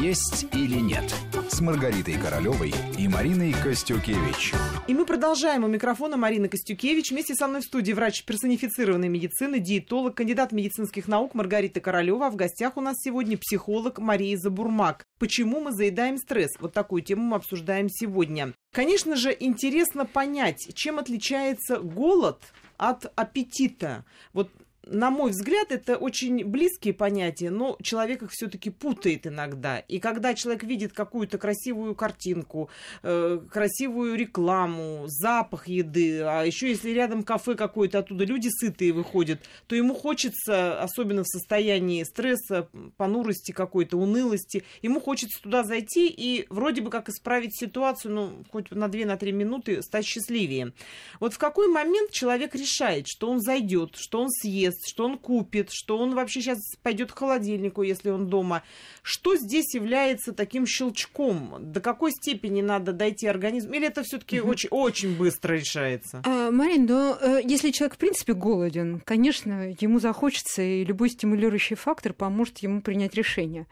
«Есть или нет» с Маргаритой Королевой и Мариной Костюкевич. И мы продолжаем. У микрофона Марина Костюкевич. Вместе со мной в студии врач персонифицированной медицины, диетолог, кандидат медицинских наук Маргарита Королева. А в гостях у нас сегодня психолог Мария Забурмак. Почему мы заедаем стресс? Вот такую тему мы обсуждаем сегодня. Конечно же, интересно понять, чем отличается голод от аппетита. Вот на мой взгляд, это очень близкие понятия, но человек их все-таки путает иногда. И когда человек видит какую-то красивую картинку, э, красивую рекламу, запах еды, а еще если рядом кафе какое-то, оттуда люди сытые выходят, то ему хочется, особенно в состоянии стресса, понурости какой-то, унылости, ему хочется туда зайти и вроде бы как исправить ситуацию, ну, хоть на 2-3 минуты стать счастливее. Вот в какой момент человек решает, что он зайдет, что он съест, что он купит, что он вообще сейчас пойдет к холодильнику, если он дома. Что здесь является таким щелчком? До какой степени надо дойти организм? Или это все-таки угу. очень, очень быстро решается? А, Марин, но э, если человек в принципе голоден, конечно, ему захочется, и любой стимулирующий фактор поможет ему принять решение.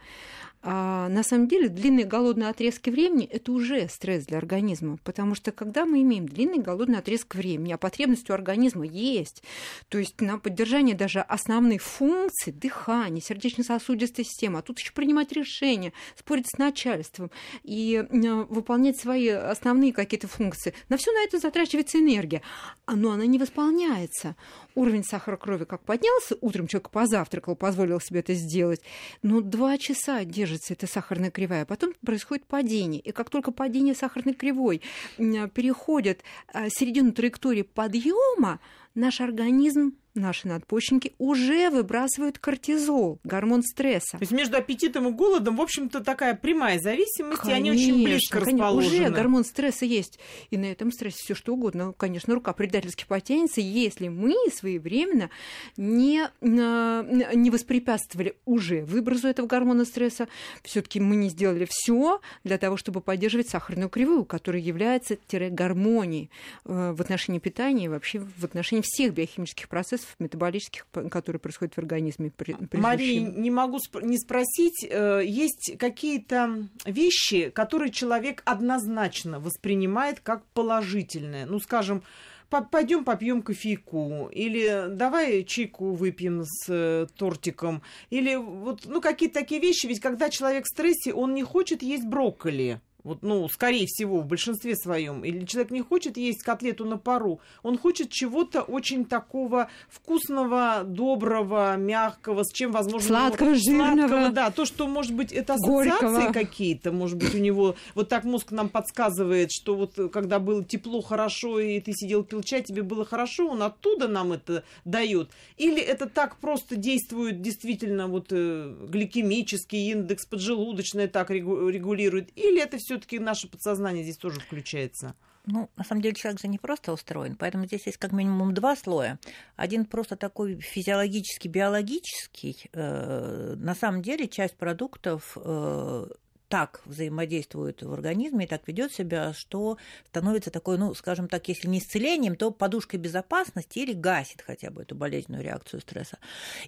А на самом деле длинные голодные отрезки времени – это уже стресс для организма, потому что когда мы имеем длинный голодный отрезок времени, а потребность у организма есть, то есть на поддержание даже основных функций, дыхания, сердечно-сосудистой системы, а тут еще принимать решения, спорить с начальством и выполнять свои основные какие-то функции, на все на это затрачивается энергия, но она не восполняется. Уровень сахара крови как поднялся, утром человек позавтракал, позволил себе это сделать, но два часа держит держится эта сахарная кривая, а потом происходит падение. И как только падение сахарной кривой переходит а, середину траектории подъема, наш организм наши надпочечники уже выбрасывают кортизол, гормон стресса. То есть между аппетитом и голодом, в общем-то, такая прямая зависимость, конечно, и они очень близко конечно, расположены. Уже гормон стресса есть. И на этом стрессе все что угодно. Конечно, рука предательски потянется, если мы своевременно не, не воспрепятствовали уже выбросу этого гормона стресса. все таки мы не сделали все для того, чтобы поддерживать сахарную кривую, которая является гармонией э, в отношении питания и вообще в отношении всех биохимических процессов метаболических, которые происходят в организме. Мария, не могу не спросить, э, есть какие-то вещи, которые человек однозначно воспринимает как положительные? Ну, скажем, пойдем попьем кофейку, или давай чайку выпьем с э, тортиком, или вот, ну, какие-то такие вещи, ведь когда человек в стрессе, он не хочет есть брокколи, вот, ну, скорее всего, в большинстве своем, или человек не хочет есть котлету на пару, он хочет чего-то очень такого вкусного, доброго, мягкого, с чем, возможно... Сладкого, его, жирного. Сладкого, да, то, что, может быть, это ассоциации какие-то, может быть, у него... Вот так мозг нам подсказывает, что вот когда было тепло, хорошо, и ты сидел, пил чай, тебе было хорошо, он оттуда нам это дает. Или это так просто действует действительно вот э, гликемический индекс поджелудочный так регулирует, или это все все-таки наше подсознание здесь тоже включается? Ну, на самом деле человек же не просто устроен, поэтому здесь есть как минимум два слоя. Один просто такой физиологический, биологический. Э, на самом деле часть продуктов э, так взаимодействует в организме и так ведет себя, что становится такой, ну, скажем так, если не исцелением, то подушкой безопасности или гасит хотя бы эту болезненную реакцию стресса.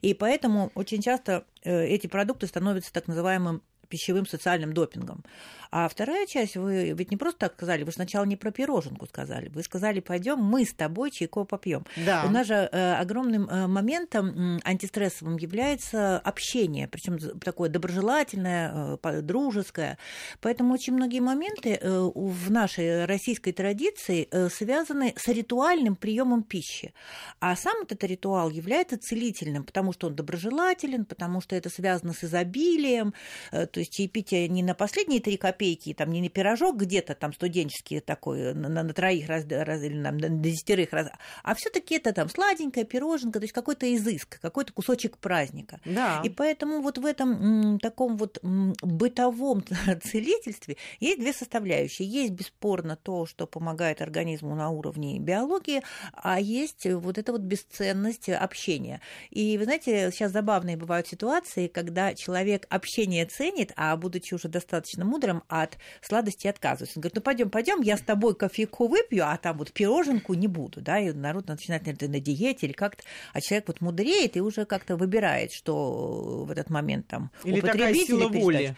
И поэтому очень часто э, эти продукты становятся так называемым пищевым социальным допингом. А вторая часть, вы ведь не просто так сказали, вы сначала не про пироженку сказали, вы сказали, пойдем мы с тобой чайку попьем. Да. У нас же э, огромным э, моментом антистрессовым является общение, причем такое доброжелательное, э, дружеское. Поэтому очень многие моменты в нашей российской традиции связаны с ритуальным приемом пищи. А сам этот ритуал является целительным, потому что он доброжелателен, потому что это связано с изобилием, то есть чаепитие не на последние три копейки, там не на пирожок где-то там студенческий такой на, на троих раз, раз, или на, на десятерых раз, а все-таки это там сладенькая пироженка, то есть какой-то изыск, какой-то кусочек праздника. Да. И поэтому вот в этом таком вот бытовом целительстве есть две составляющие. Есть бесспорно то, что помогает организму на уровне биологии, а есть вот эта вот бесценность общения. И вы знаете, сейчас забавные бывают ситуации, когда человек общение ценит, а будучи уже достаточно мудрым, от сладости отказывается. Он говорит, ну пойдем, пойдем, я с тобой кофейку выпью, а там вот пироженку не буду, да, и народ начинает, наверное, на диете или как-то, а человек вот мудреет и уже как-то выбирает, что в этот момент там или употребить. Такая сила воли.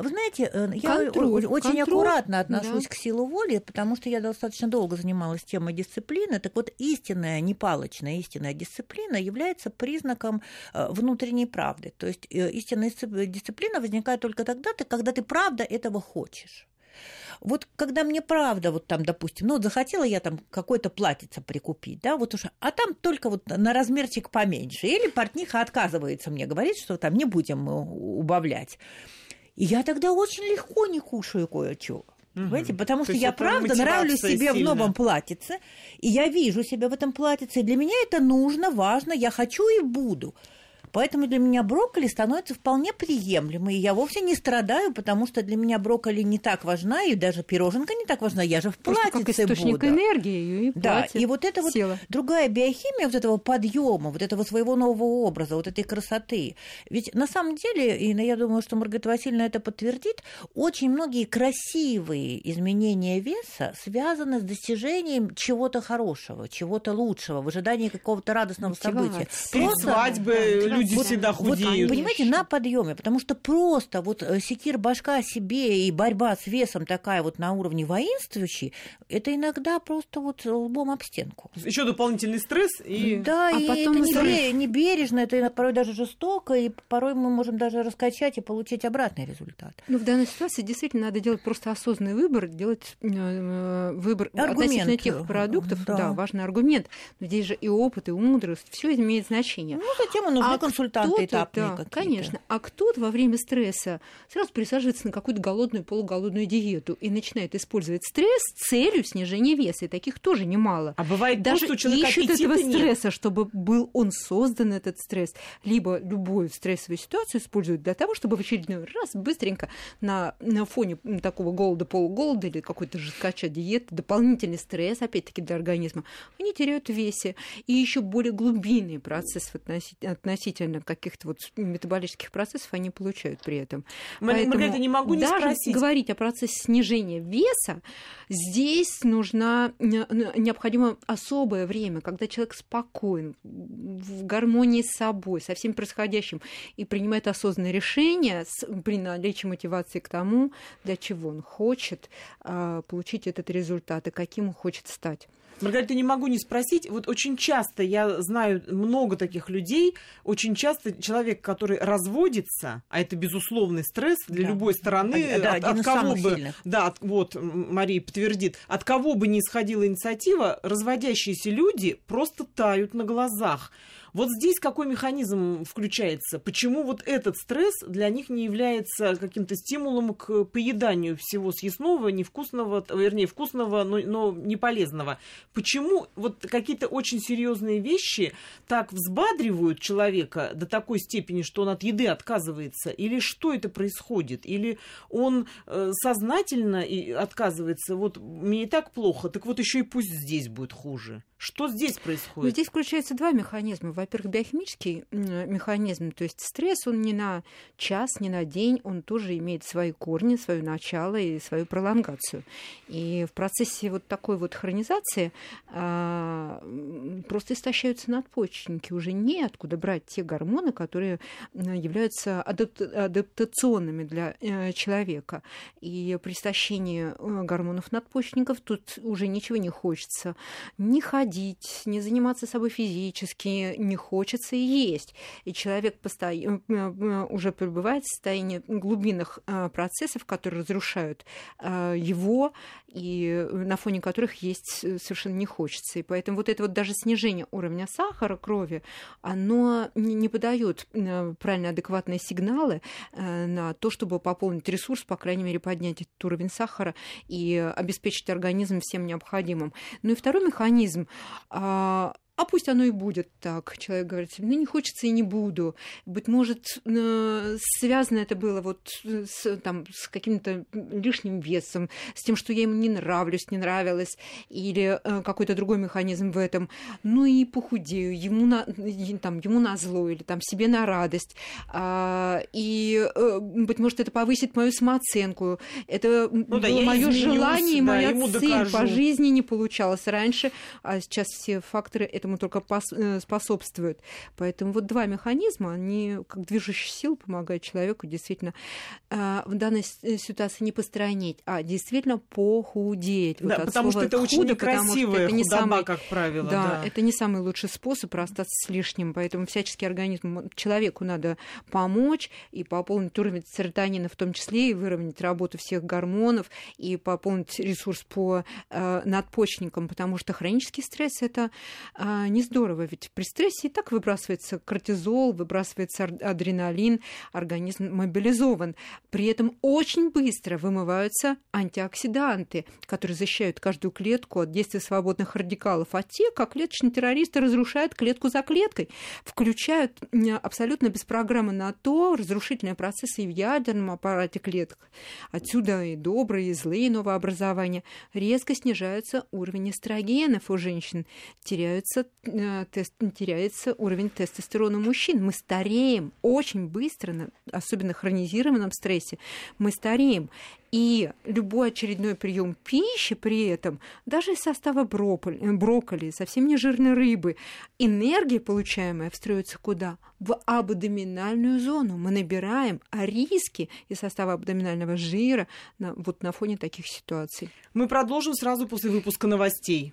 Вы знаете, э, я контроль, очень контроль, аккуратно отношусь да. к силу воли, потому что я достаточно долго занималась темой дисциплины. Так вот, истинная, непалочная истинная дисциплина является признаком э, внутренней правды. То есть э, истинная дисциплина возникает только тогда, когда ты правда этого хочешь. Вот когда мне правда, вот там, допустим, ну, захотела я там какое-то платьице прикупить, да, вот уж, а там только вот на размерчик поменьше. Или портниха отказывается мне, говорит, что там не будем убавлять. И я тогда очень легко не кушаю кое-что. Понимаете? Потому То что я правда нравлюсь себе сильно. в новом платьице, и я вижу себя в этом платьице, и для меня это нужно, важно, я хочу и буду. Поэтому для меня брокколи становится вполне приемлемой. И я вовсе не страдаю, потому что для меня брокколи не так важна, и даже пироженка не так важна. Я же в платьице как источник буду. энергии. И да, и вот это вот сила. другая биохимия вот этого подъема, вот этого своего нового образа, вот этой красоты. Ведь на самом деле, и я думаю, что Маргарита Васильевна это подтвердит, очень многие красивые изменения веса связаны с достижением чего-то хорошего, чего-то лучшего, в ожидании какого-то радостного события. Просто свадьбы, люди вот, всегда худеют. Вот, понимаете, на подъеме, потому что просто вот э, секир башка себе и борьба с весом такая вот на уровне воинствующей, это иногда просто вот лбом об стенку. Еще дополнительный стресс и... Да, а и потом это не, не бережно, это порой даже жестоко, и порой мы можем даже раскачать и получить обратный результат. Ну, в данной ситуации действительно надо делать просто осознанный выбор, делать э, э выбор аргумент. относительно тех продуктов. Да. да, важный аргумент. Но здесь же и опыт, и мудрость, все имеет значение. Ну, затем он а консультанты этапные да, какие-то. Конечно. А кто-то во время стресса сразу присаживается на какую-то голодную, полуголодную диету и начинает использовать стресс с целью снижения веса. И таких тоже немало. А бывает даже то, что ищут этого нет. стресса, чтобы был он создан, этот стресс. Либо любую стрессовую ситуацию используют для того, чтобы в очередной раз быстренько на, на фоне такого голода, полуголода или какой-то жесткача диеты, дополнительный стресс, опять-таки, для организма, они теряют в весе. И еще более глубинный процесс относительно каких-то вот метаболических процессов они получают при этом. Поэтому Маргарита, не могу не даже спросить. говорить о процессе снижения веса, здесь нужно необходимо особое время, когда человек спокоен, в гармонии с собой, со всем происходящим, и принимает осознанное решение при наличии мотивации к тому, для чего он хочет а, получить этот результат и каким он хочет стать. Маргарита, не могу не спросить. Вот очень часто я знаю много таких людей. Очень часто человек, который разводится, а это безусловный стресс для да. любой стороны, а, да, от, от кого бы, сильных. да, от, вот Мария подтвердит, от кого бы ни исходила инициатива, разводящиеся люди просто тают на глазах. Вот здесь какой механизм включается? Почему вот этот стресс для них не является каким-то стимулом к поеданию всего съестного, невкусного, вернее, вкусного, но, но не полезного? Почему вот какие-то очень серьезные вещи так взбадривают человека до такой степени, что он от еды отказывается? Или что это происходит? Или он э, сознательно отказывается? Вот мне и так плохо, так вот еще и пусть здесь будет хуже. Что здесь происходит? Ну, здесь включаются два механизма. Во-первых, биохимический механизм, то есть стресс, он не на час, не на день, он тоже имеет свои корни, свое начало и свою пролонгацию. И в процессе вот такой вот хронизации а, просто истощаются надпочечники, уже неоткуда брать те гормоны, которые являются адапт, адаптационными для э, человека. И при истощении э, гормонов надпочечников тут уже ничего не хочется. Не ходить не заниматься собой физически, не хочется и есть. И человек э, э, уже пребывает в состоянии глубинных э, процессов, которые разрушают его, и на фоне которых есть совершенно не хочется. И поэтому вот это вот даже снижение уровня сахара крови, оно не подает правильно адекватные сигналы на то, чтобы пополнить ресурс, по крайней мере, поднять этот уровень сахара и обеспечить организм всем необходимым. Ну и второй механизм а, пусть оно и будет так. Человек говорит себе, ну не хочется и не буду. Быть может, э, связано это было вот с, там, с каким-то лишним весом, с тем, что я ему не нравлюсь, не нравилось, или э, какой-то другой механизм в этом. Ну и похудею, ему на, там, ему на зло или там, себе на радость. А, и, э, быть может, это повысит мою самооценку. Это ну, было да, мое желание, да, моя цель докажу. по жизни не получалось раньше, а сейчас все факторы этому этому только э, способствует. Поэтому вот два механизма, они как движущая сила помогают человеку действительно э, в данной ситуации не постранить, а действительно похудеть. Да, вот потому что это худо, очень некрасивая это не худоба, самый, как правило. Да, да, это не самый лучший способ остаться с лишним, поэтому всяческий организм человеку надо помочь и пополнить уровень серотонина в том числе, и выровнять работу всех гормонов, и пополнить ресурс по э, надпочечникам, потому что хронический стресс это э, не здорово, ведь при стрессе и так выбрасывается кортизол, выбрасывается адреналин, организм мобилизован. При этом очень быстро вымываются антиоксиданты, которые защищают каждую клетку от действия свободных радикалов, а те, как клеточные террористы, разрушают клетку за клеткой, включают абсолютно без программы на то разрушительные процессы и в ядерном аппарате клеток. Отсюда и добрые, и злые новообразования. Резко снижается уровень эстрогенов у женщин, теряется, э, тест, теряется уровень тестостерона мужчин. Мы стареем очень быстро, особенно в хронизированном стрессе. Мы стареем. И любой очередной прием пищи при этом, даже из состава брокколи, брокколи совсем не жирной рыбы, энергия, получаемая, встроится куда? В абдоминальную зону. Мы набираем риски из состава абдоминального жира на, вот на фоне таких ситуаций. Мы продолжим сразу после выпуска новостей.